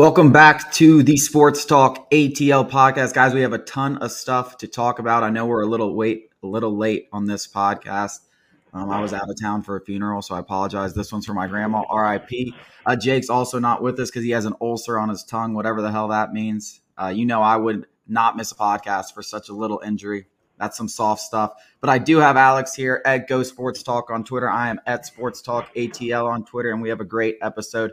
Welcome back to the Sports Talk ATL podcast, guys. We have a ton of stuff to talk about. I know we're a little wait, a little late on this podcast. Um, I was out of town for a funeral, so I apologize. This one's for my grandma, RIP. Uh, Jake's also not with us because he has an ulcer on his tongue, whatever the hell that means. Uh, you know, I would not miss a podcast for such a little injury. That's some soft stuff. But I do have Alex here at Go Sports Talk on Twitter. I am at Sports Talk ATL on Twitter, and we have a great episode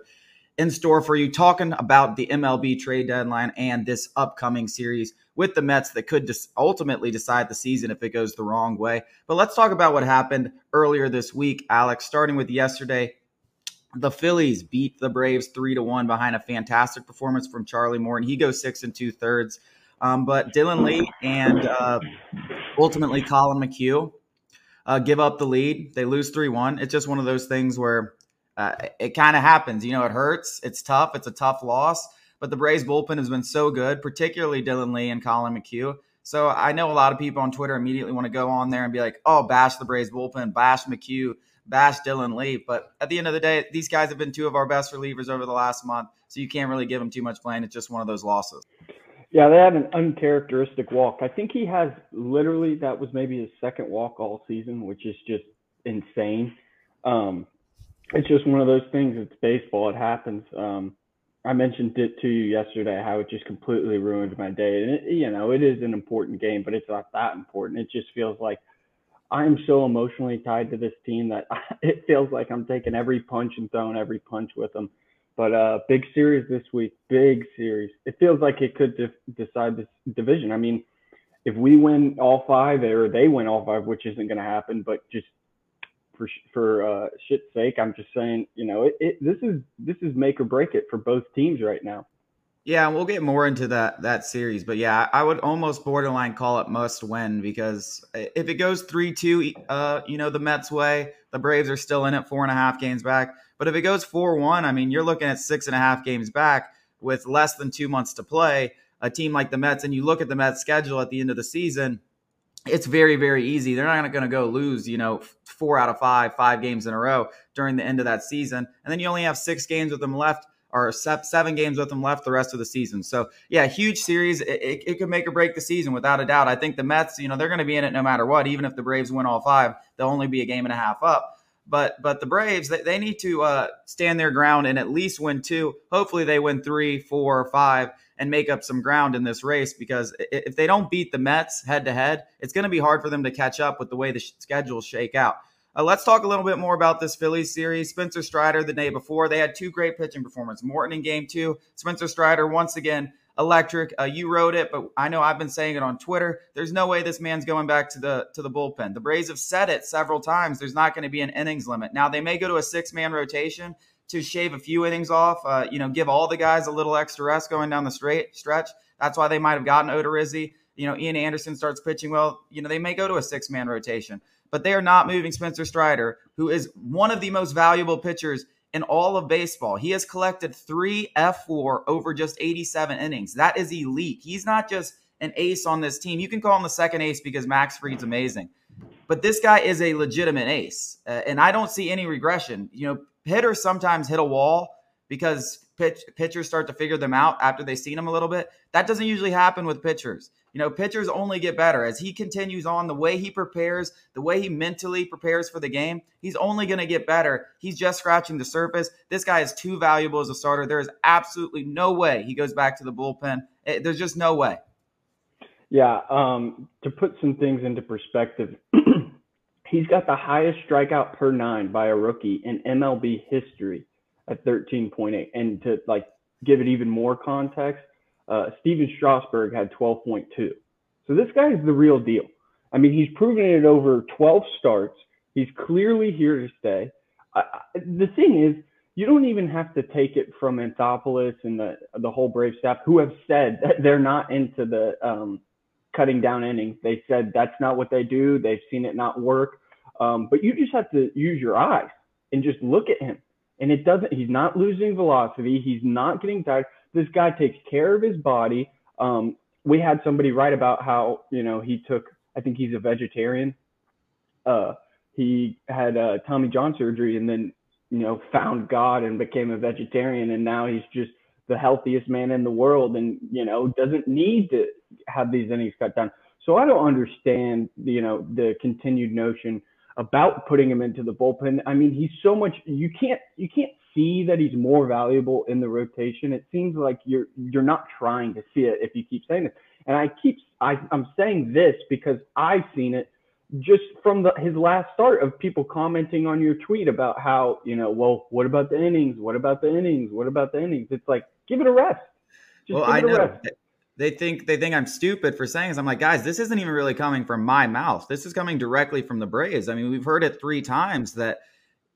in store for you talking about the MLB trade deadline and this upcoming series with the Mets that could ultimately decide the season if it goes the wrong way. But let's talk about what happened earlier this week, Alex, starting with yesterday. The Phillies beat the Braves three to one behind a fantastic performance from Charlie Morton. He goes six and two thirds. Um, but Dylan Lee and uh, ultimately Collin McHugh uh, give up the lead. They lose 3 1. It's just one of those things where uh, it kind of happens. You know, it hurts. It's tough. It's a tough loss. But the Braves bullpen has been so good, particularly Dylan Lee and Collin McHugh. So I know a lot of people on Twitter immediately want to go on there and be like, oh, bash the Braves bullpen, bash McHugh, bash Dylan Lee. But at the end of the day, these guys have been two of our best relievers over the last month. So you can't really give them too much blame. It's just one of those losses. Yeah, they had an uncharacteristic walk. I think he has literally that was maybe his second walk all season, which is just insane. Um, it's just one of those things. It's baseball. It happens. Um, I mentioned it to you yesterday how it just completely ruined my day. And it, you know, it is an important game, but it's not that important. It just feels like I'm so emotionally tied to this team that it feels like I'm taking every punch and throwing every punch with them. But uh, big series this week, big series. It feels like it could de- decide this division. I mean, if we win all five or they win all five, which isn't going to happen, but just for for uh, shit's sake, I'm just saying, you know, it, it this is this is make or break it for both teams right now. Yeah, we'll get more into that that series, but yeah, I would almost borderline call it must win because if it goes three two, uh, you know, the Mets way, the Braves are still in it, four and a half games back. But if it goes 4 1, I mean, you're looking at six and a half games back with less than two months to play. A team like the Mets, and you look at the Mets schedule at the end of the season, it's very, very easy. They're not going to go lose, you know, four out of five, five games in a row during the end of that season. And then you only have six games with them left or seven games with them left the rest of the season. So, yeah, huge series. It, it, it, could make or break the season without a doubt. I think the Mets, you know, they're going to be in it no matter what. Even if the Braves win all five, they'll only be a game and a half up. But but the Braves they, they need to uh, stand their ground and at least win two. Hopefully they win three, four, five, and make up some ground in this race. Because if they don't beat the Mets head to head, it's going to be hard for them to catch up with the way the schedules shake out. Uh, let's talk a little bit more about this Phillies series. Spencer Strider the day before they had two great pitching performances. Morton in game two, Spencer Strider once again electric. Uh, you wrote it, but I know I've been saying it on Twitter. There's no way this man's going back to the to the bullpen. The Braves have said it several times. There's not going to be an innings limit. Now they may go to a six man rotation to shave a few innings off. Uh, you know, give all the guys a little extra rest going down the straight stretch. That's why they might have gotten Odorizzi. You know, Ian Anderson starts pitching well. You know, they may go to a six man rotation, but they are not moving Spencer Strider, who is one of the most valuable pitchers in all of baseball. He has collected three F4 over just 87 innings. That is elite. He's not just an ace on this team. You can call him the second ace because Max Fried's amazing. But this guy is a legitimate ace. Uh, and I don't see any regression. You know, hitters sometimes hit a wall because pitch, pitchers start to figure them out after they've seen them a little bit. That doesn't usually happen with pitchers. You know, pitchers only get better as he continues on. The way he prepares, the way he mentally prepares for the game, he's only going to get better. He's just scratching the surface. This guy is too valuable as a starter. There is absolutely no way he goes back to the bullpen. Eh, there's just no way. Yeah. Um, to put some things into perspective, he's got the highest strikeout per nine by a rookie in MLB history at 13.8. And to like give it even more context, uh, Stephen Strasburg had 12.2. So this guy is the real deal. I mean, he's proven it over 12 starts. He's clearly here to stay. I, the thing is, you don't even have to take it from Anthopoulos and the the whole Brave staff, who have said that they're not into the um, cutting down innings. They said that's not what they do. They've seen it not work. Um, but you just have to use your eyes and just look at him and it doesn't. He's not losing velocity. He's not getting tired. This guy takes care of his body. Um, we had somebody write about how you know he took. I think he's a vegetarian. Uh, he had uh, Tommy John surgery and then you know found God and became a vegetarian, and now he's just the healthiest man in the world and, you know, doesn't need to have these innings cut down. So I don't understand, you know, the continued notion about putting him into the bullpen. I mean, he's so much you can't you can't see that he's more valuable in the rotation. It seems like you're you're not trying to see it if you keep saying this. And I keep I, I'm saying this because I've seen it just from the, his last start of people commenting on your tweet about how you know, well, what about the innings? What about the innings? What about the innings? It's like give it a rest. Just well, I know. Rest. They think they think I'm stupid for saying this. I'm like, guys, this isn't even really coming from my mouth. This is coming directly from the Braves. I mean, we've heard it three times that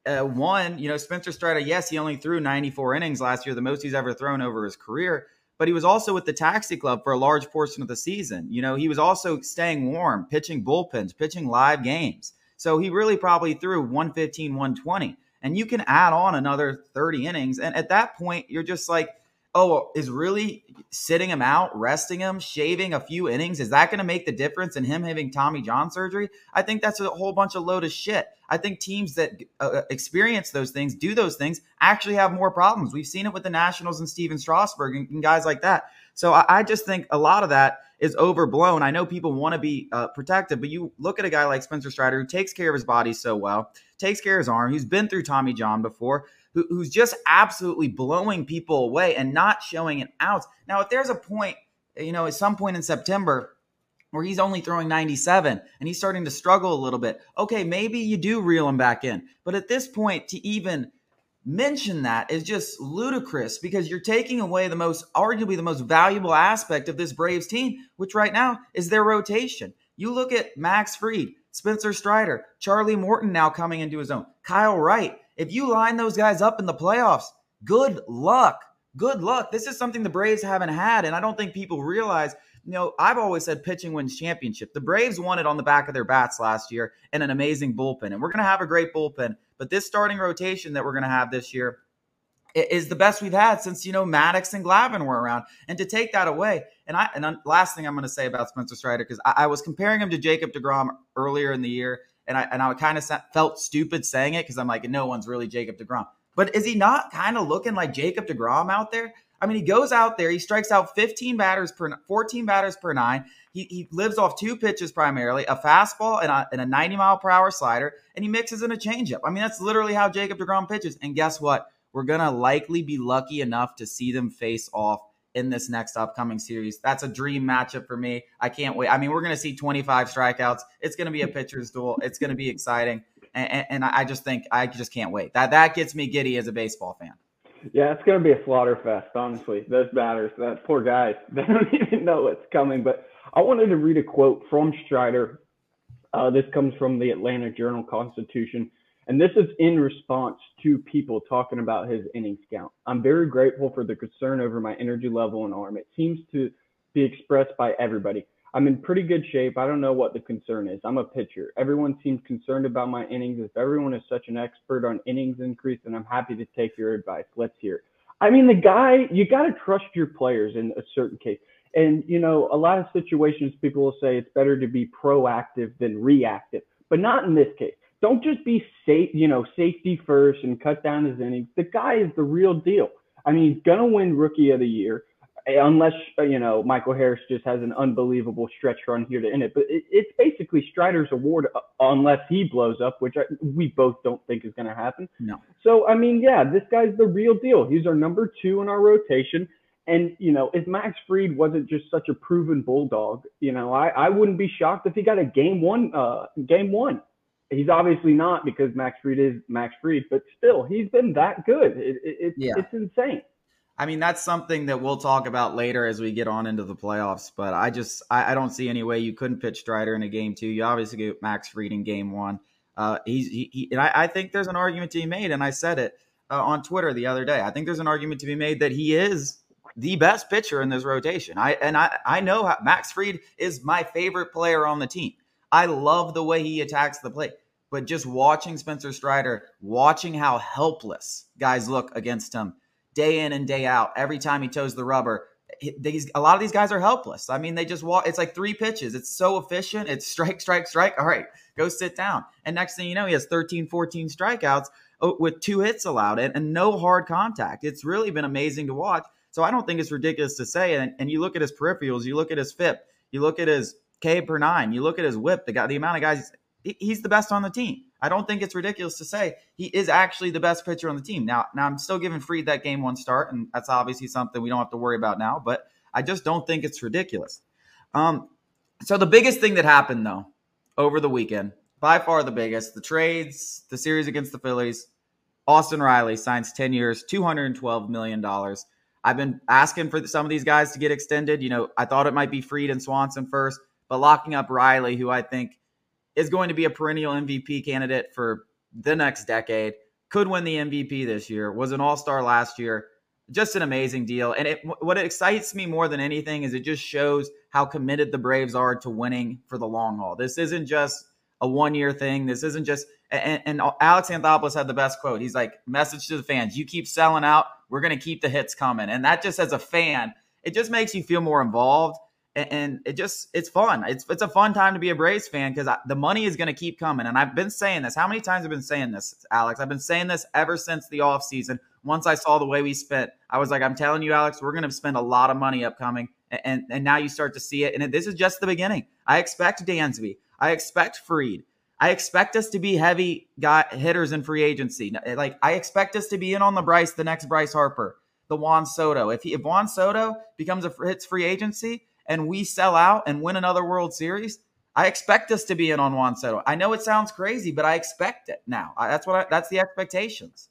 uh, one, you know, Spencer Strider, yes, he only threw 94 innings last year, the most he's ever thrown over his career but he was also with the taxi club for a large portion of the season. You know, he was also staying warm, pitching bullpens, pitching live games. So he really probably threw 115, 120. And you can add on another 30 innings. And at that point, you're just like, oh, is really sitting him out, resting him, shaving a few innings, is that going to make the difference in him having Tommy John surgery? I think that's a whole bunch of load of shit. I think teams that uh, uh, experience those things, do those things, actually have more problems. We've seen it with the Nationals and Stephen Strasburg and, and guys like that. So I, I, just think a lot of that is overblown. I know people want to be uh, protective, but you look at a guy like Spencer Strider who takes care of his body so well, takes care of his arm, who's been through Tommy John before who, who's just absolutely blowing people away and not showing an ounce. Now, if there's a point, you know, at some point in September where he's only throwing 97 and he's starting to struggle a little bit, okay, maybe you do reel him back in. But at this point, to even mention that is just ludicrous because you're taking away the most, arguably the most valuable aspect of this Braves team, which right now is their rotation. You look at Max Fried, Spencer Strider, Charlie Morton now coming into his own, Kyle Wright. If you line those guys up in the playoffs, good luck. Good luck. This is something the Braves haven't had. And I don't think people realize, you know, I've always said pitching wins championship. The Braves won it on the back of their bats last year and an amazing bullpen. And we're going to have a great bullpen. But this starting rotation that we're going to have this year is the best we've had since, you know, Maddux and Glavine were around. And to take that away, and I and last thing I'm going to say about Spencer Strider, because I, I was comparing him to Jacob DeGrom earlier in the year and I and I kind of felt stupid saying it because I'm like, no one's really Jacob Degrom. But is he not kind of looking like Jacob Degrom out there? I mean, he goes out there, he strikes out 15 batters per 14 batters per nine. He, he lives off two pitches primarily, a fastball and a, and a 90 mile per hour slider, and he mixes in a changeup. I mean, that's literally how Jacob Degrom pitches. And guess what? We're gonna likely be lucky enough to see them face off in this next upcoming series. That's a dream matchup for me. I can't wait. I mean, we're going to see 25 strikeouts. It's going to be a pitcher's duel. It's going to be exciting, and, and, I just think I just can't wait. That that gets me giddy as a baseball fan. Yeah, it's going to be a slaughter fest. Honestly, those batters, that poor guys, they don't even know what's coming. But I wanted to read a quote from Strider. Uh, this comes from the Atlanta Journal Constitution. And this is in response to people talking about his innings count. I'm very grateful for the concern over my energy level and arm. It seems to be expressed by everybody. I'm in pretty good shape. I don't know what the concern is. I'm a pitcher. Everyone seems concerned about my innings. If everyone is such an expert on innings increase, then I'm happy to take your advice. Let's hear. I mean, the guy, you got to trust your players in a certain case. And, you know, a lot of situations people will say it's better to be proactive than reactive, but not in this case don't just be safe, you know, safety first and cut down his innings. The guy is the real deal. I mean, he's gonna win Rookie of the Year, unless uh, you know Michael Harris just has an unbelievable stretch run here to end it. But it, it's basically Strider's award, uh, unless he blows up, which I, we both don't think is gonna happen. No. So I mean, yeah, this guy's the real deal. He's our number two in our rotation. And you know, if Max Fried wasn't just such a proven bulldog, you know, I, I wouldn't be shocked if he got a game one, uh, game one he's obviously not because Max Fried is Max Fried, but still, he's been that good. It, it, it, yeah. It's insane. I mean, that's something that we'll talk about later as we get on into the playoffs. But I just I, I don't see any way you couldn't pitch Strider in a game two. You obviously get Max Fried in game one. Uh, he's he, he and I, I, think there's an argument to be made, and I said it uh, on Twitter the other day. I think there's an argument to be made that he is the best pitcher in this rotation. I and I I know how, Max Fried is my favorite player on the team. I love the way he attacks the plate. But just watching Spencer Strider, watching how helpless guys look against him day in and day out, every time he toes the rubber, these a lot of these guys are helpless. I mean, they just walk. It's like three pitches. It's so efficient. It's strike, strike, strike. All right, go sit down. And next thing you know, he has 13, 14 strikeouts oh, with two hits allowed and, and no hard contact. It's really been amazing to watch. So I don't think it's ridiculous to say. And, and you look at his peripherals, you look at his FIP, you look at his K per nine, you look at his whip, the guy, the amount of guys, he's the best on the team. I don't think it's ridiculous to say he is actually the best pitcher on the team. Now, now I'm still giving Fried that game one start, and that's obviously something we don't have to worry about now. But I just don't think it's ridiculous. Um, so the biggest thing that happened though over the weekend, by far the biggest, the trades, the series against the Phillies. Austin Riley signs 10 years, $212 million. I've been asking for some of these guys to get extended. You know, I thought it might be Fried and Swanson first, but locking up Riley, who I think is going to be a perennial MVP candidate for the next decade, could win the MVP this year, was an all star last year. Just an amazing deal. And it, what excites me more than anything is it just shows how committed the Braves are to winning for the long haul. This isn't just a one year thing. This isn't just, and, and Alex Anthopoulos had the best quote. He's like, message to the fans, you keep selling out, we're going to keep the hits coming. And that just as a fan, it just makes you feel more involved and it just it's fun. It's it's a fun time to be a Braves fan because the money is going to keep coming. And I've been saying this. How many times I've I been saying this, Alex? I've been saying this ever since the off season. Once I saw the way we spent, I was like, I'm telling you, Alex, we're going to spend a lot of money upcoming. And and now you start to see it. And this is just the beginning. I expect Dansby. I expect Fried. I expect us to be heavy guy hitters in free agency. Eh, like I expect us to be in on the Bryce, the next Bryce Harper, the Juan Soto. If he, if Juan Soto becomes a hits free agency and we sell out and win another World Series, I expect us to be in on Juan Soto. I know it sounds crazy, but I expect it now. I, that's what I, that's the expectations.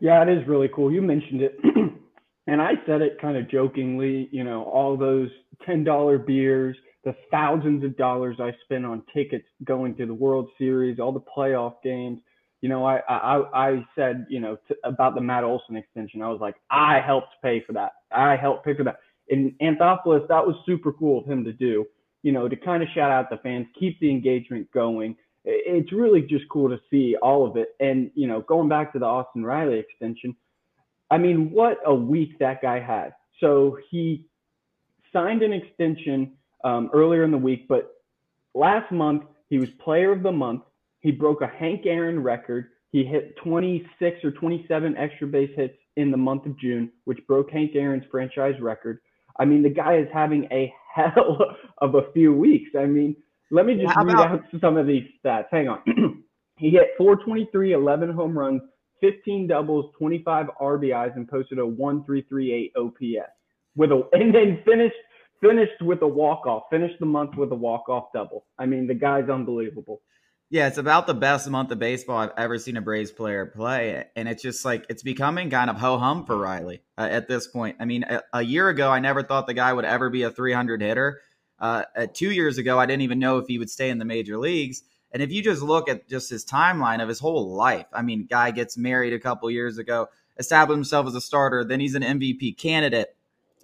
Yeah, it is really cool. You mentioned it, and I said it kind of jokingly. You know, all those ten dollar beers, the thousands of dollars I spent on tickets going to the World Series, all the playoff games. You know, I I, I said you know t- about the Matt Olson extension. I was like, I helped pay for that. I helped pay for that in Anthopoulos, that was super cool of him to do, you know, to kind of shout out the fans, keep the engagement going. It's really just cool to see all of it. And, you know, going back to the Austin Riley extension, I mean, what a week that guy had. So he signed an extension um, earlier in the week, but last month he was player of the month. He broke a Hank Aaron record. He hit 26 or 27 extra base hits in the month of June, which broke Hank Aaron's franchise record. I mean, the guy is having a hell of a few weeks. I mean, let me just How read about- out some of these stats. Hang on. he hit 423, 11 home runs, 15 doubles, 25 RBIs, and posted a 1338 OPS with a and then finished finished with a walk off. Finished the month with a walk off double. I mean, the guy's unbelievable. Yeah, it's about the best month of baseball I've ever seen a Braves player play, and it's just like it's becoming kind of ho hum for Riley uh, at this point. I mean, a, a, year ago, I never thought the guy would ever be a 300 hitter. Uh, two years ago, I didn't even know if he would stay in the major leagues. And if you just look at just his timeline of his whole life, I mean, guy gets married a couple years ago, established himself as a starter, then he's an MVP candidate,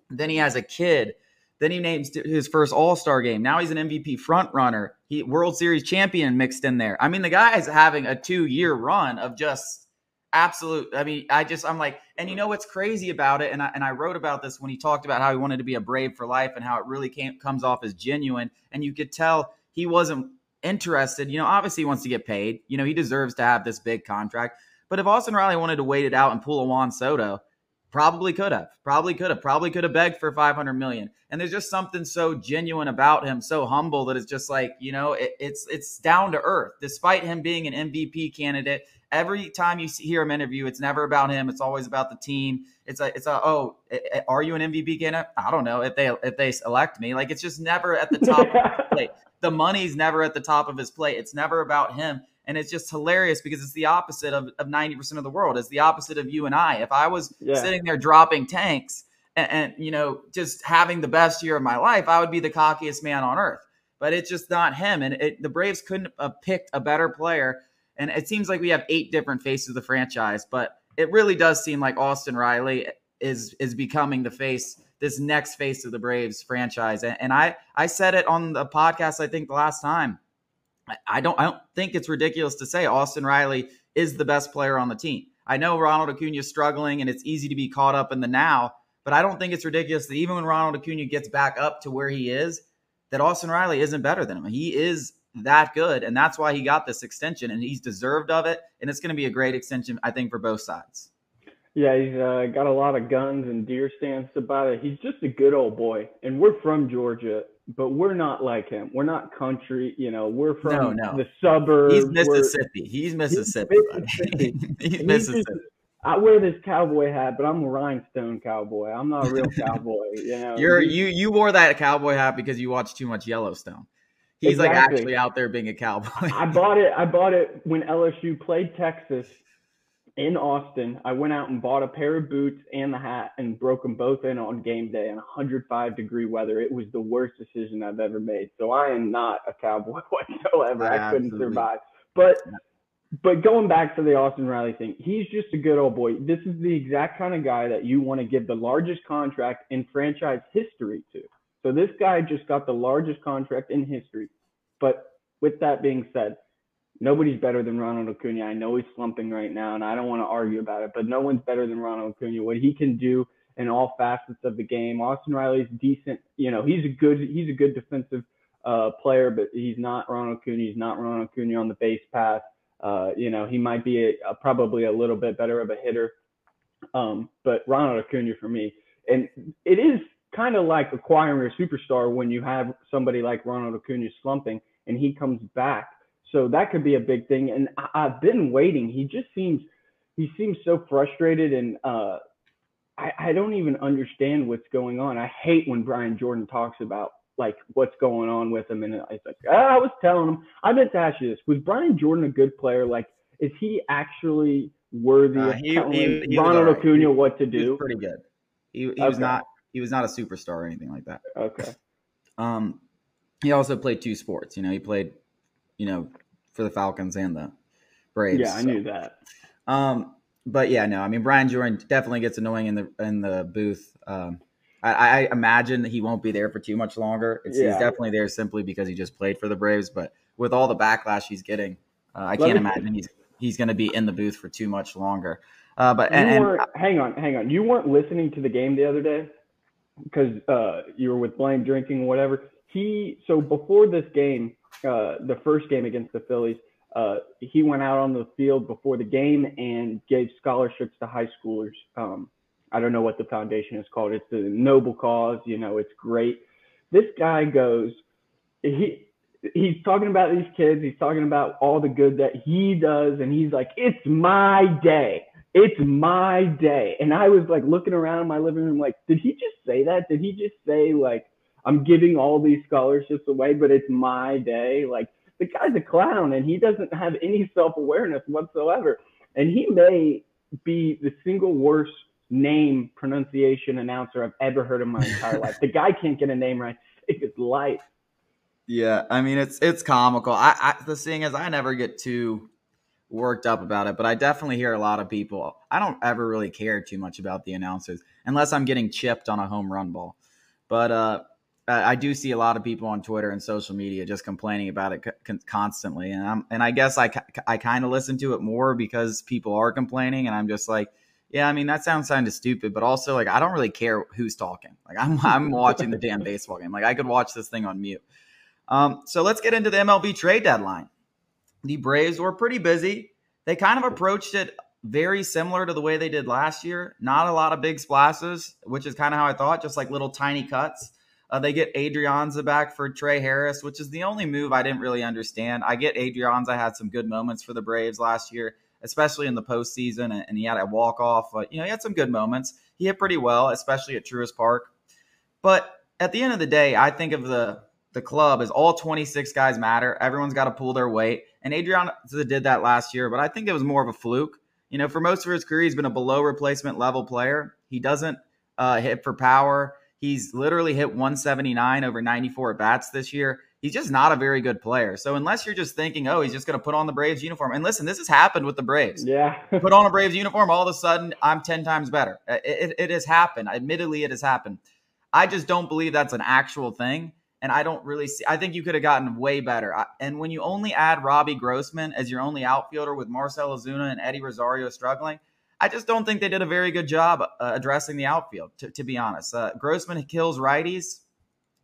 then he has a kid then he names his first All Star game. Now he's an MVP front runner. He World Series champion mixed in there. I mean, the guy is having a two year run of just absolute. I mean, I just I'm like, and you know what's crazy about it? And I and I wrote about this when he talked about how he wanted to be a Brave for life and how it really came comes off as genuine. And you could tell he wasn't interested. You know, obviously he wants to get paid. You know, he deserves to have this big contract. But if Austin Riley wanted to wait it out and pull a Juan Soto, Probably could have. Probably could have. Probably could have begged for 500 million. And there's just something so genuine about him, so humble that it's just like, you know, it, it's it's down to earth. Despite him being an MVP candidate, every time you hear him interview, it's never about him. It's always about the team. It's a it's a oh, are you an MVP candidate? I don't know if they if they select me. Like it's just never at the top of the plate. The money's never at the top of his plate. It's never about him. And it's just hilarious because it's the opposite of, of 90% of the world. It's the opposite of you and I. If I was yeah. sitting there dropping tanks and, and, you know, just having the best year of my life, I would be the cockiest man on earth. But it's just not him. And it, the Braves couldn't have picked a better player. And it seems like we have eight different faces of the franchise, but it really does seem like Austin Riley is is becoming the face this next face of the Braves franchise. And, and I I said it on the podcast I think the last time. I don't I don't think it's ridiculous to say Austin Riley is the best player on the team. I know Ronald Acuna is struggling and it's easy to be caught up in the now, but I don't think it's ridiculous that even when Ronald Acuna gets back up to where he is, that Austin Riley isn't better than him. He is that good, and that's why he got this extension, and he's deserved of it. And it's going to be a great extension, I think, for both sides. Yeah, he's uh, got a lot of guns and deer stands about it. He's just a good old boy, and we're from Georgia, but we're not like him. We're not country, you know. We're from no, no. the suburbs. He's Mississippi. He's Mississippi. He's Mississippi. he's Mississippi. I wear this cowboy hat, but I'm a rhinestone cowboy. I'm not a real cowboy. You know, you're you you wore that cowboy hat because you watched too much Yellowstone. He's exactly. like actually out there being a cowboy. I bought it. I bought it when LSU played Texas in Austin. I went out and bought a pair of boots and the hat and broke them both in on game day in 105 degree weather. It was the worst decision I've ever made. So I am not a cowboy whatsoever. I, I couldn't survive. But but going back to the Austin Riley thing, he's just a good old boy. This is the exact kind of guy that you want to give the largest contract in franchise history to. So this guy just got the largest contract in history. But with that being said, nobody's better than Ronald Acuna. I know he's slumping right now, and I don't want to argue about it, but no one's better than Ronald Acuna. What he can do in all facets of the game. Austin Riley's decent. You know, he's a good he's a good defensive uh, player, but he's not Ronald Acuna. He's not Ronald Acuna on the base path. Uh, you know, he might be a, a, probably a little bit better of a hitter. Um, but Ronald Acuna for me, and it is kind of like acquiring a superstar when you have somebody like Ronald Acuna slumping and he comes back. So that could be a big thing. And I, have been waiting. He just seems he seems so frustrated and uh, I, I don't even understand what's going on. I hate when Brian Jordan talks about like what's going on with him. And it's like, oh, I was telling him, I meant to ask you this: Was Brian Jordan a good player? Like, is he actually worthy uh, of he, telling he, he Ronald right. Acuna what to do? pretty good. He, he okay. was not he was not a superstar or anything like that. Okay. Um, he also played two sports. You know, he played, you know, for the Falcons and the Braves. Yeah, I so. knew that. Um, but yeah, no, I mean Brian Jordan definitely gets annoying in the in the booth. Um, I, I, imagine that he won't be there for too much longer. Yeah. He's definitely there simply because he just played for the Braves. But with all the backlash he's getting, uh, I can't imagine he's he's going to be in the booth for too much longer. Uh, but and, and, hang on, hang on. You weren't listening to the game the other day because uh, you were with Blaine drinking whatever. He so before this game, uh, the first game against the Phillies, uh, he went out on the field before the game and gave scholarships to high schoolers. Um, I don't know what the foundation is called. It's a noble cause. You know, it's great. This guy goes, he he's talking about these kids. He's talking about all the good that he does, and he's like, "It's my day. It's my day." And I was like looking around my living room, like, did he just say that? Did he just say like, "I'm giving all these scholarships away, but it's my day"? Like, the guy's a clown, and he doesn't have any self awareness whatsoever. And he may be the single worst name pronunciation announcer I've ever heard in my entire life. The guy can't get a name right It's his life. Yeah, I mean it's it's comical. I, I the thing is I never get too worked up about it, but I definitely hear a lot of people. I don't ever really care too much about the announcers unless I'm getting chipped on a home run ball. But uh, I do see a lot of people on Twitter and social media just complaining about it constantly, and I'm and I guess I I kind of listen to it more because people are complaining, and I'm just like yeah, I mean that sounds kind of stupid, but also like I don't really care who's talking. Like I'm I'm watching the damn baseball game. Like I could watch this thing on mute. Um, so let's get into the MLB trade deadline. The Braves were pretty busy. They kind of approached it very similar to the way they did last year. Not a lot of big splashes, which is kind of how I thought, just like little tiny cuts. Uh, they get Adrianza back for Trey Harris, which is the only move I didn't really understand. I get Adrianza had some good moments for the Braves last year especially in the postseason. And, and he had a walk off. Uh, you know, he had some good moments. He hit pretty well, especially at Truist Park. But at the end of the day, I think of the the club as all 26 guys matter. Everyone's got to pull their weight. And Adrianza did that last year, but I think it was more of a fluke. You know, for most of his career, he's been a below replacement level player. He doesn't uh, hit for power. He's literally hit 179 over 94 at bats this year he's just not a very good player. So unless you're just thinking, oh, he's just going to put on the Braves uniform, and listen, this has happened with the Braves. Yeah, put on a Braves uniform, all of a sudden I'm ten times better. It, it, it, has happened. Admittedly, it has happened. I just don't believe that's an actual thing, and I don't really see. I think you could have gotten way better. And when you only add Robbie Grossman as your only outfielder with Marcell Ozuna and Eddie Rosario struggling. I just don't think they did a very good job uh, addressing the outfield, to, to be honest. Uh, Grossman kills righties,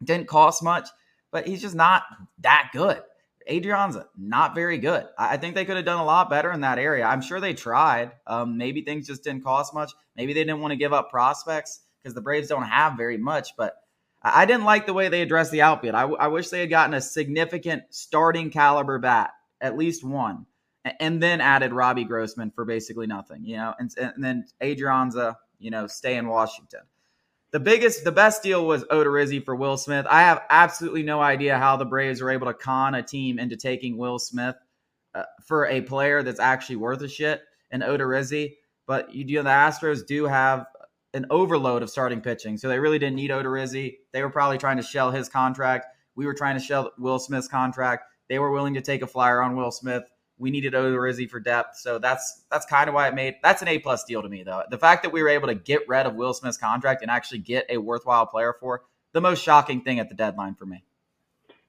didn't cost much but he's just not that good. Adrianza, not very good. I think they could have done a lot better in that area. I'm sure they tried. Um, maybe things just didn't cost much. Maybe they didn't want to give up prospects because the Braves don't have very much. But I didn't like the way they addressed the outfield. I, I wish they had gotten a significant starting caliber bat, at least one, and then added Robbie Grossman for basically nothing, you know, and, and then Adrianza, you know, stay in Washington. The biggest, the best deal was Odorizzi for Will Smith. I have absolutely no idea how the Braves were able to con a team into taking Will Smith uh, for a player that's actually worth a shit and Odorizzi. But you know the Astros do have an overload of starting pitching, so they really didn't need Odorizzi. They were probably trying to shell his contract. We were trying to shell Will Smith's contract. They were willing to take a flyer on Will Smith we needed Odorizzi for depth. So that's that's kind of why it made that's an A plus deal to me though. The fact that we were able to get rid of Will Smith's contract and actually get a worthwhile player for the most shocking thing at the deadline for me.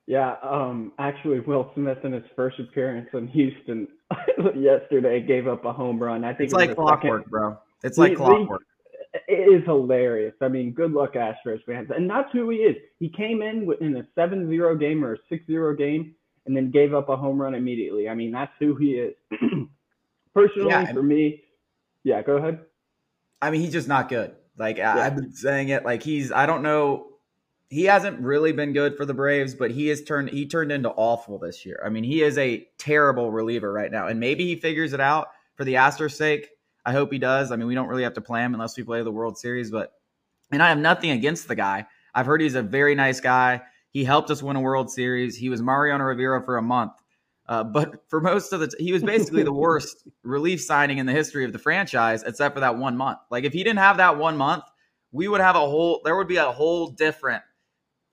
Yeah, um, actually, Will Smith in his first appearance in Houston yesterday gave up a home run. I think it's it like clockwork, second. bro. It's like clockwork. It is hilarious. I mean, good luck, Astros fans. And that's who he is. He came in in a 7-0 game or a 6-0 game and then gave up a home run immediately. I mean, that's who he is. Personally, yeah, for me, yeah, go ahead. I mean, he's just not good. Like yeah. I've been saying it, like he's I don't know. He hasn't really been good for the Braves, but he has turned he turned into awful this year. I mean, he is a terrible reliever right now, and maybe he figures it out for the Astros' sake. I hope he does. I mean, we don't really have to play him unless we play the World Series, but and I have nothing against the guy. I've heard he's a very nice guy. He helped us win a World Series. He was Mariano Rivera for a month. Uh, but for most of the, t- he was basically the worst relief signing in the history of the franchise, except for that one month. Like if he didn't have that one month, we would have a whole. There would be a whole different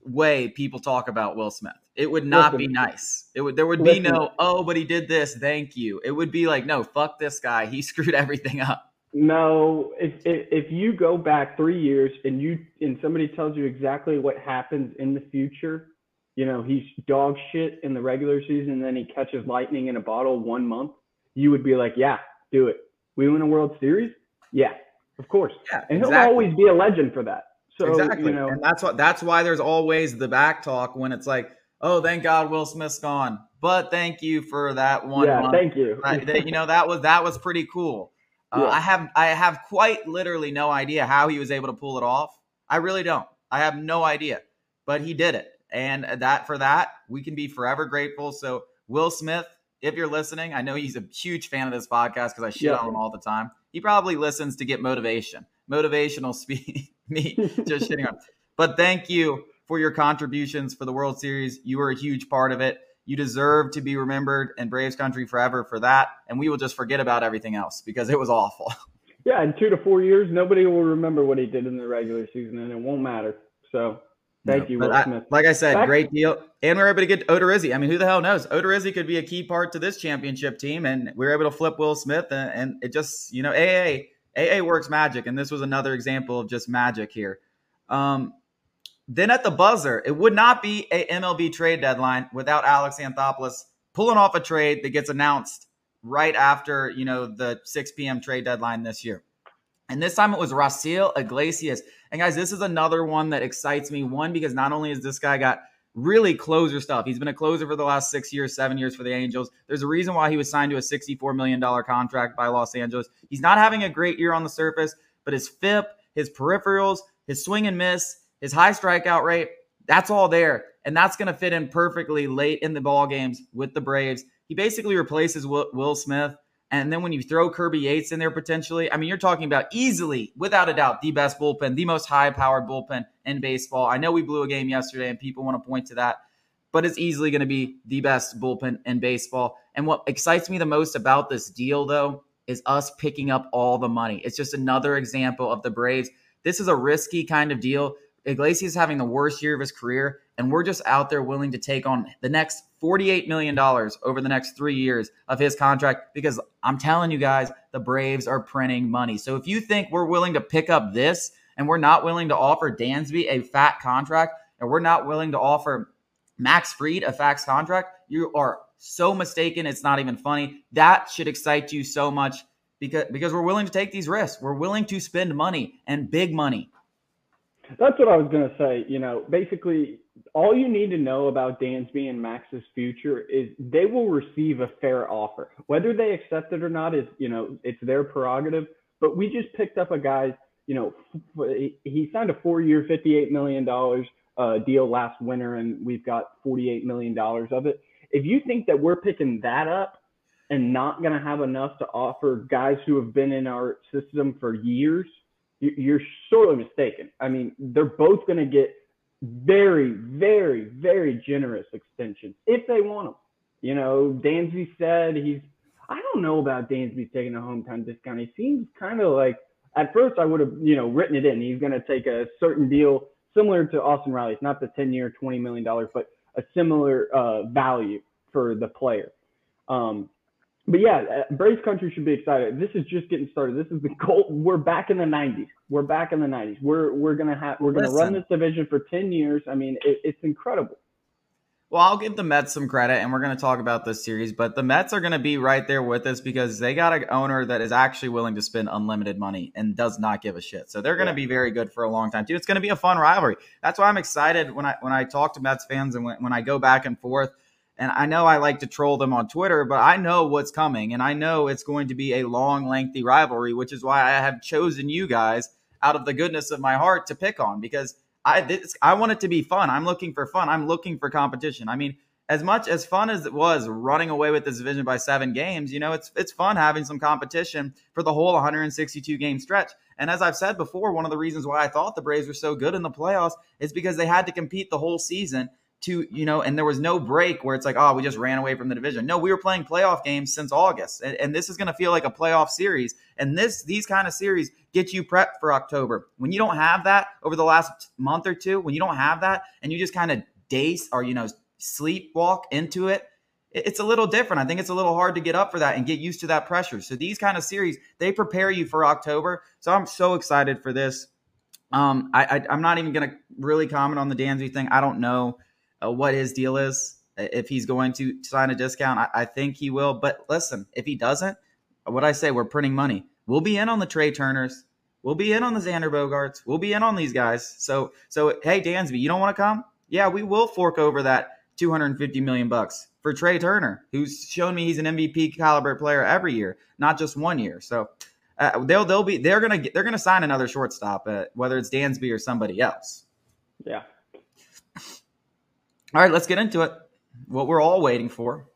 way people talk about Will Smith. It would not Listen. be nice. It would. There would Listen. be no. Oh, but he did this. Thank you. It would be like, no, fuck this guy. He screwed everything up. No, if, if, if you go back three years and you and somebody tells you exactly what happens in the future, you know he's dog shit in the regular season, and then he catches lightning in a bottle one month, you would be like, yeah, do it. We win a World Series, yeah, of course, yeah, and exactly. he'll always be a legend for that. So exactly, you know, and that's what that's why there's always the back talk when it's like, oh, thank God Will Smith's gone, but thank you for that one. Yeah, month. thank you. you know that was that was pretty cool. Uh, yeah. I have I have quite literally no idea how he was able to pull it off. I really don't. I have no idea, but he did it, and that for that we can be forever grateful. So Will Smith, if you're listening, I know he's a huge fan of this podcast because I shit yeah. on him all the time. He probably listens to get motivation, motivational speak. me just shitting on. Him. But thank you for your contributions for the World Series. You were a huge part of it. You deserve to be remembered in Braves country forever for that. And we will just forget about everything else because it was awful. Yeah, in two to four years, nobody will remember what he did in the regular season, and it won't matter. So Thank no, you, Will I, Smith. Like I said, Back- great deal. And we are able to get Odorizzi. I mean, who the hell knows? Odorizzi could be a key part to this championship team, and we were able to flip Will Smith, and, and it just, you know, AA, AA works magic, and this was another example of just magic here. Um, then at the buzzer, it would not be a MLB trade deadline without Alex Anthopoulos pulling off a trade that gets announced right after, you know, the 6 p.m. trade deadline this year. And this time it was Raisel Iglesias. And guys, this is another one that excites me. One, because not only has this guy got really closer stuff, he's been a closer for the last six years, seven years for the Angels. There's a reason why he was signed to a $64 million contract by Los Angeles. He's not having a great year on the surface, but his FIP, his peripherals, his swing and miss, his high strikeout rate, that's all there. And that's going to fit in perfectly late in the ball games with the Braves. He basically replaces Will, Will Smith. And then when you throw Kirby Yates in there potentially, I mean, you're talking about easily, without a doubt, the best bullpen, the most high powered bullpen in baseball. I know we blew a game yesterday and people want to point to that, but it's easily going to be the best bullpen in baseball. And what excites me the most about this deal, though, is us picking up all the money. It's just another example of the Braves. This is a risky kind of deal Iglesias is having the worst year of his career, and we're just out there willing to take on the next $48 million over the next three years of his contract because I'm telling you guys, the Braves are printing money. So if you think we're willing to pick up this and we're not willing to offer Dansby a fat contract, and we're not willing to offer Max Fried a fax contract, you are so mistaken. It's not even funny. That should excite you so much because, because we're willing to take these risks. We're willing to spend money and big money that's what I was to say. You know, basically, all you need to know about Dansby and Max's future is they will receive a fair offer. Whether they accept it or not is, you know, it's their prerogative. But we just picked up a guy, you know, he signed a four-year, $58 million uh, deal last winter, and we've got $48 million of it. If you think that we're picking that up and not to have enough to offer guys who have been in our system for years, you're sorely mistaken. I mean, they're both going to get very, very, very generous extensions if they want them. You know, Dansby said he's. I don't know about Dansby taking a hometown discount. He seems kind of like at first I would have you know written it in. He's going to take a certain deal similar to Austin Riley's, not the 10 year, 20 million dollars, but a similar uh, value for the player. Um, but yeah, uh, Braves country should be excited. This is just getting started. This is the goal. We're back in the '90s. We're back in the '90s. We're we're gonna have we're gonna run this division for 10 years. I mean, it, it's incredible. Well, I'll give the Mets some credit, and we're going to talk about this series. But the Mets are going to be right there with us because they got an owner that is actually willing to spend unlimited money and does not give a shit. So they're going to be very good for a long time too. It's going to be a fun rivalry. That's why I'm excited when I when I talk to Mets fans and when, when I go back and forth and I know I like to troll them on Twitter, but I know what's coming. And I know it's going to be a long, lengthy rivalry, which is why I have chosen you guys out of the goodness of my heart to pick on because I, this, I want it to be fun. I'm looking for fun. I'm looking for competition. I mean, as much as fun as it was running away with this division by seven games, you know, it's it's fun having some competition for the whole 162 game stretch. And as I've said before, one of the reasons why I thought the Braves were so good in the playoffs is because they had to compete the whole season to you know and there was no break where it's like oh we just ran away from the division. No we were playing playoff games since august and, and this is going to feel like a playoff series and this these kind of series get you prepped for october. When you don't have that over the last month or two when you don't have that and you just kind of dace or you know sleepwalk into it it's a little different. I think it's a little hard to get up for that and get used to that pressure. So these kind of series they prepare you for october so i'm so excited for this. Um, I, I, am not even going to really comment on the Dansby thing. I don't know uh, what his deal is. If he's going to sign a discount, I, I think he will. But listen, if he doesn't, what I say, we're printing money. We'll be in on the Trey Turners. We'll be in on the Xander Bogaerts. We'll be in on these guys. So, so hey, Dansby, you don't want to come? Yeah, we will fork over that 250 million bucks for Trey Turner, who's shown me he's an MVP caliber player every year, not just one year. So uh, they'll they'll be they're gonna they're gonna sign another shortstop, uh, whether it's Dansby or somebody else. Yeah, all right, let's get into it. What we're all waiting for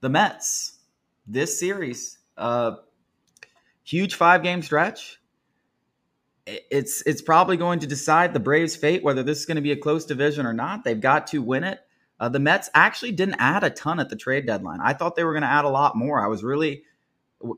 the Mets. This series, uh, huge five game stretch. It's it's probably going to decide the Braves' fate whether this is going to be a close division or not. They've got to win it. Uh, the Mets actually didn't add a ton at the trade deadline. I thought they were going to add a lot more. I was really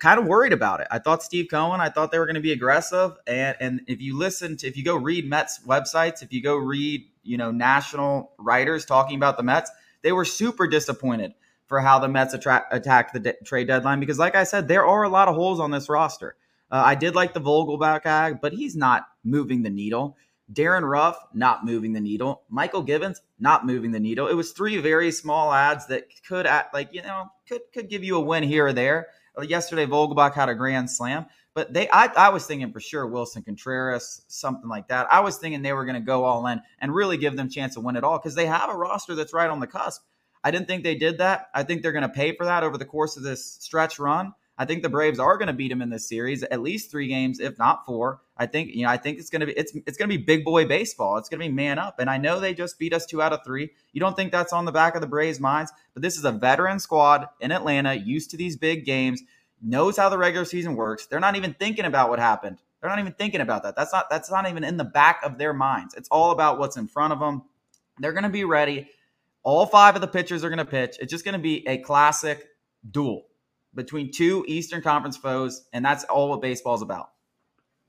kind of worried about it. I thought Steve Cohen, I thought they were going to be aggressive. And and if you listen to if you go read Mets websites, if you go read, you know, national writers talking about the Mets, they were super disappointed for how the Mets attra- attacked the de- trade deadline because like I said, there are a lot of holes on this roster. Uh, I did like the Vogelbach ag, but he's not moving the needle. Darin Ruf not moving the needle. Mychal Givens, not moving the needle. It was three very small ads that could, act like you know, could could give you a win here or there. Yesterday, Vogelbach had a grand slam, but they I, I was thinking for sure Willson Contreras, something like that. I was thinking they were going to go all in and really give them a chance to win it all because they have a roster that's right on the cusp. I didn't think they did that. I think they're going to pay for that over the course of this stretch run. I think the Braves are going to beat them in this series, at least three games, if not four. I think you know. I think it's going to be it's it's going to be big boy baseball. It's going to be man up. And I know they just beat us two out of three. You don't think that's on the back of the Braves' minds, but this is a veteran squad in Atlanta, used to these big games, knows how the regular season works. They're not even thinking about what happened. They're not even thinking about that. That's not that's not even in the back of their minds. It's all about what's in front of them. They're going to be ready. All five of the pitchers are going to pitch. It's just going to be a classic duel between two Eastern Conference foes, and that's all what baseball's about.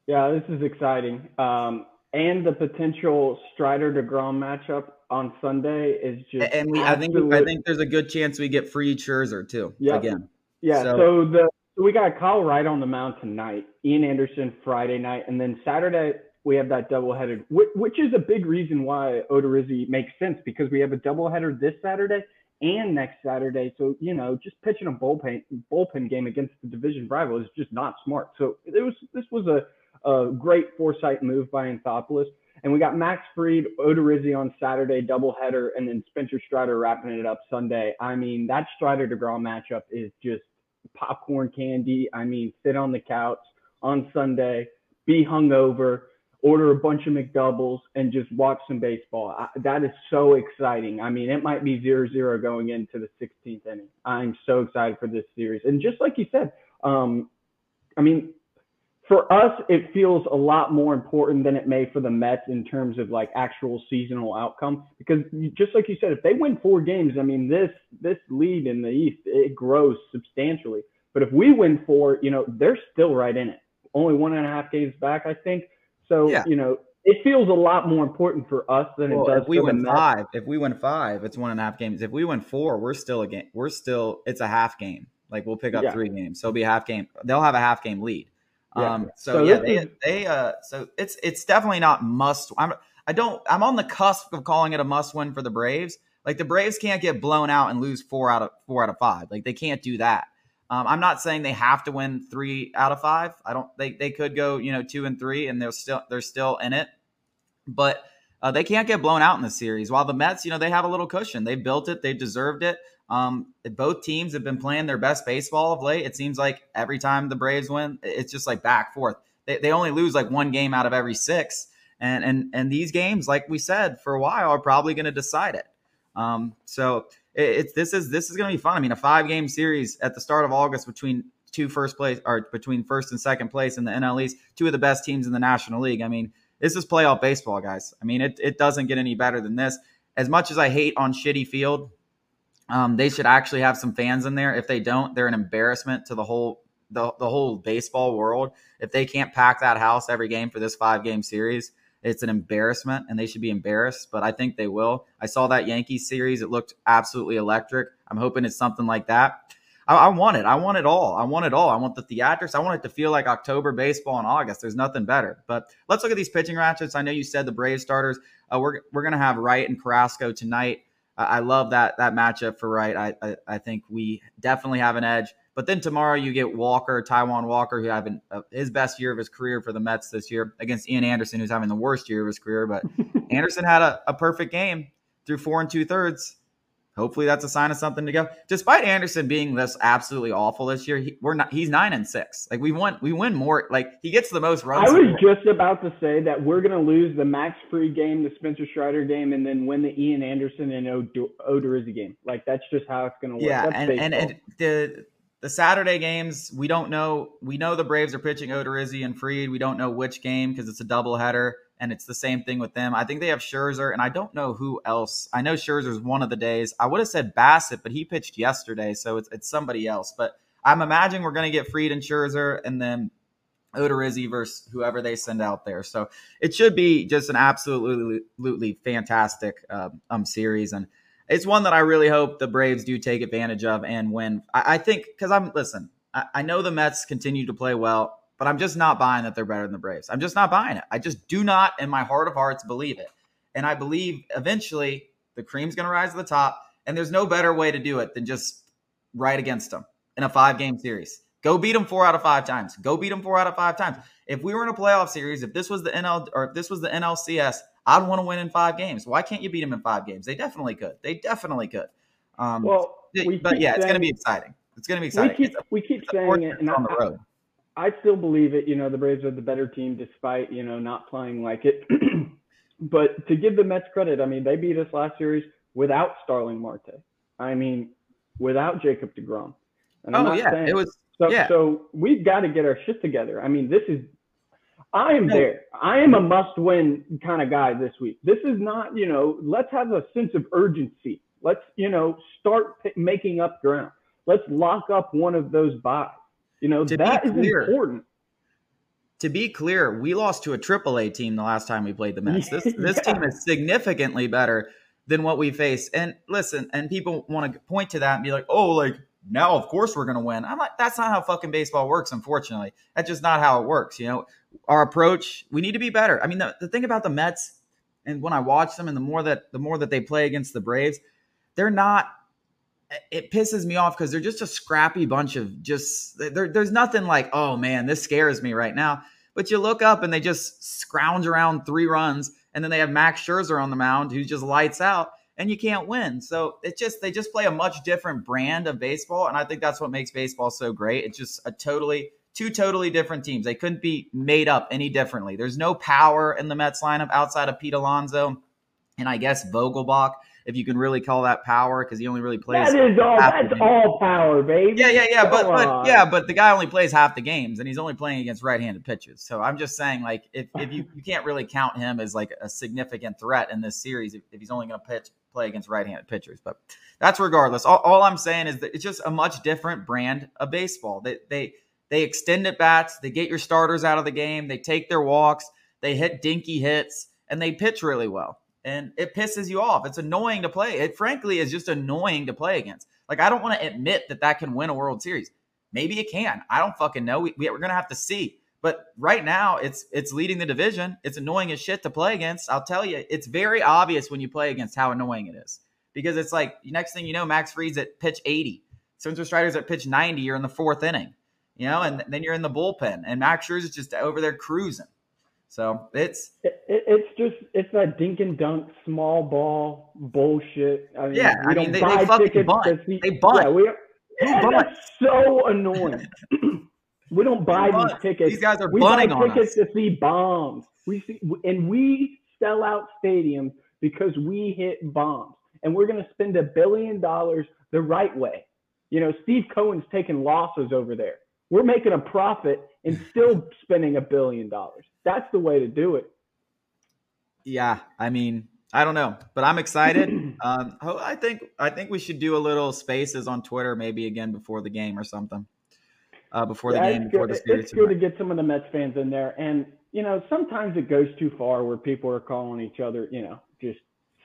Yeah, this is exciting. Um, and the potential Strider Degrom matchup on Sunday is just. And we, I think, I think there's a good chance we get free Scherzer too. Yeah. Again. Yeah. So, so the so we got Kyle Wright on the mound tonight, Ian Anderson Friday night, and then Saturday we have that doubleheader, which is a big reason why Odorizzi makes sense because we have a doubleheader this Saturday and next Saturday. So, you know, just pitching a bullpen bullpen game against the division rival is just not smart. So it was this was a, a great foresight move by Anthopoulos. And we got Max Fried, Odorizzi on Saturday, doubleheader, and then Spencer Strider wrapping it up Sunday. I mean, that Strider DeGrom matchup is just popcorn candy. I mean, sit on the couch on Sunday, be hungover, order a bunch of McDoubles, and just watch some baseball. I, that is so exciting. I mean, it might be 0 0 going into the 16th inning. I'm so excited for this series. And just like you said, um, I mean, for us, it feels a lot more important than it may for the Mets in terms of like actual seasonal outcome. Because just like you said, if they win four games, I mean this this lead in the East it grows substantially. But if we win four, you know they're still right in it. Only one and a half games back, I think. So yeah. you know it feels a lot more important for us than well, it does. If we win five, if we win five, it's one and a half games. If we win four, we're still a game. We're still it's a half game. Like we'll pick up yeah. three games, so it'll be a half game. They'll have a half game lead. Yeah. Um, so, so yeah, they, they uh, so it's it's definitely not must. I'm I don't I'm on the cusp of calling it a must win for the Braves. Like the Braves can't get blown out and lose four out of four out of five. Like they can't do that. Um, I'm not saying they have to win three out of five. I don't. They they could go you know two and three and they're still they're still in it, but uh, they can't get blown out in the series. While the Mets, you know, they have a little cushion. They built it. They deserved it. Um, both teams have been playing their best baseball of late. It seems like every time the Braves win, it's just like back forth. They, they only lose like one game out of every six, and and and these games, like we said for a while, are probably going to decide it. Um, so it, it's this is this is going to be fun. I mean, a five game series at the start of August between two first place or between first and second place in the NL East, two of the best teams in the National League. I mean, this is playoff baseball, guys. I mean, it it doesn't get any better than this. As much as I hate on shitty field, um, they should actually have some fans in there. If they don't, they're an embarrassment to the whole the, the whole baseball world. If they can't pack that house every game for this five game series, it's an embarrassment and they should be embarrassed, but I think they will. I saw that Yankees series. It looked absolutely electric. I'm hoping it's something like that. I, I, want it. I want it all. I want it all. I want the theatrics. I want it to feel like October baseball in August. There's nothing better. But let's look at these pitching ratchets. I know you said the Braves starters. Uh, we're we're going to have Wright and Carrasco tonight. I love that that matchup for Wright. I, I, I think we definitely have an edge. But then tomorrow you get Walker, Taijuan Walker, who having uh, his best year of his career for the Mets this year against Ian Anderson, who's having the worst year of his career. But Anderson had a, a perfect game through four and two thirds hopefully that's a sign of something to go. Despite Anderson being this absolutely awful this year, he, we're not. He's nine and six. Like we won, we win more. Like he gets the most runs. I was just about to say that we're going to lose the Max Fried game, the Spencer Strider game, and then win the Ian Anderson and Odorizzi game. Like that's just how it's going to work. Yeah, and, and, and the the Saturday games, we don't know. We know the Braves are pitching Odorizzi and Fried. We don't know which game because it's a doubleheader and it's the same thing with them. I think they have Scherzer, and I don't know who else. I know Scherzer's one of the days. I would have said Bassitt, but he pitched yesterday, so it's, it's somebody else. But I'm imagining we're going to get Fried and Scherzer, and then Odorizzi versus whoever they send out there. So it should be just an absolutely, absolutely fantastic um, um, series, and it's one that I really hope the Braves do take advantage of and win. I, I think because I'm listen, I, I know the Mets continue to play well but I'm just not buying that they're better than the Braves. I'm just not buying it. I just do not, in my heart of hearts, believe it. And I believe eventually the cream's going to rise to the top. And there's no better way to do it than just right against them in a five game series. Go beat them four out of five times. Go beat them four out of five times. If we were in a playoff series, if this was the NL or if this was the NLCS, I'd want to win in five games. Why can't you beat them in five games? They definitely could. They definitely could. Um, well, we but yeah, saying, it's going to be exciting. It's going to be exciting. We keep, we keep saying it, and on the road. I still believe it. You know, the Braves are the better team despite, you know, not playing like it. but to give the Mets credit, I mean, they beat us last series without Starling Marte. I mean, without Jacob DeGrom. And I'm oh, yeah. Saying, it was. So, yeah. so we've got to get our shit together. I mean, this is, I am there. I am a must win kind of guy this week. This is not, you know, let's have a sense of urgency. Let's, you know, start p- making up ground. Let's lock up one of those byes. You know, to that is clear, important. To be clear, we lost to a AAA team the last time we played the Mets. This this yeah. team is significantly better than what we face. And listen, and people want to point to that and be like, "Oh, like now of course we're going to win." I'm like, that's not how fucking baseball works. Unfortunately, that's just not how it works. You know, our approach, we need to be better. I mean, the, the thing about the Mets, and when I watch them, and the more that the more that they play against the Braves, they're not it pisses me off because they're just a scrappy bunch of just there, there's nothing like oh man this scares me right now but you look up and they just scrounge around three runs and then they have Max Scherzer on the mound who just lights out and you can't win. So it just they just play a much different brand of baseball, and I think that's what makes baseball so great. It's just a totally two totally different teams. They couldn't be made up any differently. There's no power in the Mets lineup outside of Pete Alonso and I guess Vogelbach if you can really call that power, because he only really plays. That is all. That's all power, baby. Yeah, yeah, yeah. but, but yeah, but the guy only plays half the games, and he's only playing against right-handed pitches. So I'm just saying, like, if, if you you can't really count him as like a significant threat in this series if, if he's only going to pitch play against right-handed pitchers. But that's regardless. All, all I'm saying is that it's just a much different brand of baseball. They they they extend at bats. They get your starters out of the game. They take their walks. They hit dinky hits, and they pitch really well and it pisses you off. It's annoying to play. It frankly is just annoying to play against. Like I don't want to admit that that can win a World Series. Maybe it can. I don't fucking know. We, we, are gonna have to see. But right now, it's it's leading the division. It's annoying as shit to play against. I'll tell you, it's very obvious when you play against how annoying it is because it's like next thing you know, Max Fried's at pitch 80, Spencer Strider's at pitch 90. You're in the fourth inning, you know, and then you're in the bullpen, and Max Scherzer's just over there cruising. So it's it, it's just it's that dink and dunk small ball bullshit. I mean, yeah, I mean they, they fucking bunt. See, they bunt. Yeah, we are, yeah, that's so annoying. we don't buy these tickets. These guys are we buy tickets to see bombs. We see and we sell out stadiums because we hit bombs, and we're going to spend a billion dollars the right way. You know, Steve Cohen's taking losses over there. We're making a profit and still spending a billion dollars. That's the way to do it. Yeah, I mean, I don't know, but I'm excited. um, I think I think we should do a little spaces on Twitter, maybe again before the game or something. Uh, before the yeah, game, before good. the. It's good to get some of the Mets fans in there, and you know, sometimes it goes too far where people are calling each other, you know,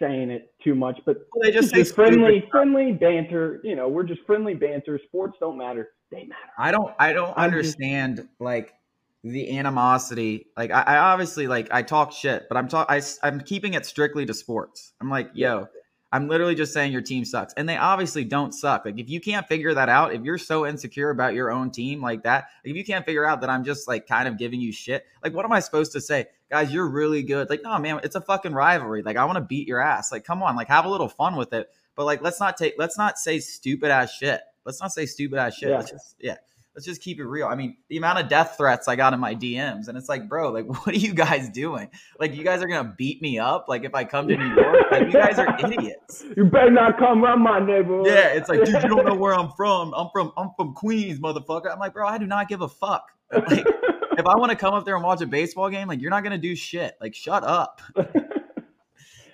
saying it too much. But well, they just, just friendly, friendly banter. You know, we're just friendly banter. Sports don't matter; they matter. I don't. I don't I'm understand just, like the animosity. Like I, I, obviously like I talk shit, but I'm talk I, I'm keeping it strictly to sports. I'm like, yo, I'm literally just saying your team sucks, and they obviously don't suck. Like if you can't figure that out, if you're so insecure about your own team like that, like, if you can't figure out that I'm just like kind of giving you shit, like what am I supposed to say? Guys, you're really good. Like no, man, it's a fucking rivalry. Like I want to beat your ass. Like come on, like have a little fun with it. But like let's not take let's not say stupid ass shit. Let's not say stupid ass shit. Yeah. Let's just yeah let's just keep it real. I mean, the amount of death threats I got in my DMs, and it's like, bro, like, what are you guys doing? Like, you guys are gonna beat me up? Like, if I come to New York, like, you guys are idiots. You better not come around my neighborhood. Yeah, it's like, dude, you don't know where I'm from. I'm from, I'm from Queens, motherfucker. I'm like, bro, I do not give a fuck. Like, if I want to come up there and watch a baseball game, like, you're not gonna do shit. Like, shut up.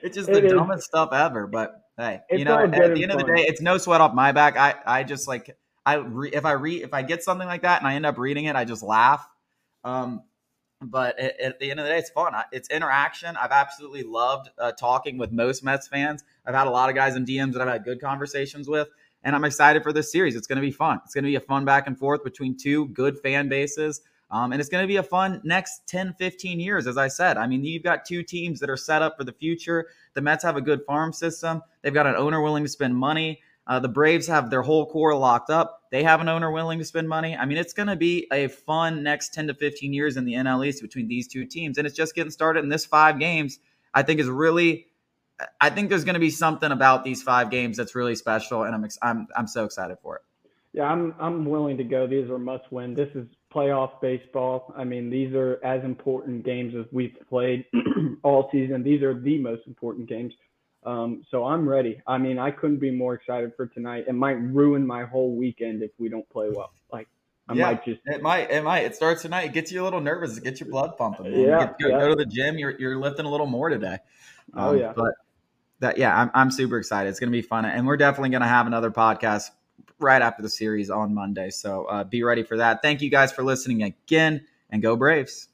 it's just the it dumbest stuff ever. But hey, it's you know, at, at the end fun. of the day, it's no sweat off my back. I, I just like I re- if I read if I get something like that and I end up reading it, I just laugh. Um, but it, at the end of the day, it's fun. It's interaction. I've absolutely loved uh, talking with most Mets fans. I've had a lot of guys in DMs that I've had good conversations with, and I'm excited for this series. It's going to be fun. It's going to be a fun back and forth between two good fan bases. Um, and it's going to be a fun next 10, 15 years, as I said. I mean, you've got two teams that are set up for the future. The Mets have a good farm system. They've got an owner willing to spend money. Uh, the Braves have their whole core locked up. They have an owner willing to spend money. I mean, it's going to be a fun next 10 to 15 years in the NL East between these two teams. And it's just getting started. in this five games, I think, is really, I think there's going to be something about these five games that's really special. And I'm, I'm, I'm so excited for it. Yeah, I'm, I'm willing to go. These are must win. This is playoff baseball. I mean, these are as important games as we've played all season. These are the most important games. Um, so I'm ready. I mean, I couldn't be more excited for tonight. It might ruin my whole weekend if we don't play well. Like I yeah, might just it might it might it starts tonight. It gets you a little nervous. It gets your blood pumping. Man. Yeah, you go, yeah. go, to the gym. You're you're lifting a little more today. Oh, um, oh yeah. But that yeah, I'm I'm super excited. It's gonna be fun, and we're definitely gonna have another podcast right after the series on Monday. So uh, be ready for that. Thank you guys for listening again, and go Braves.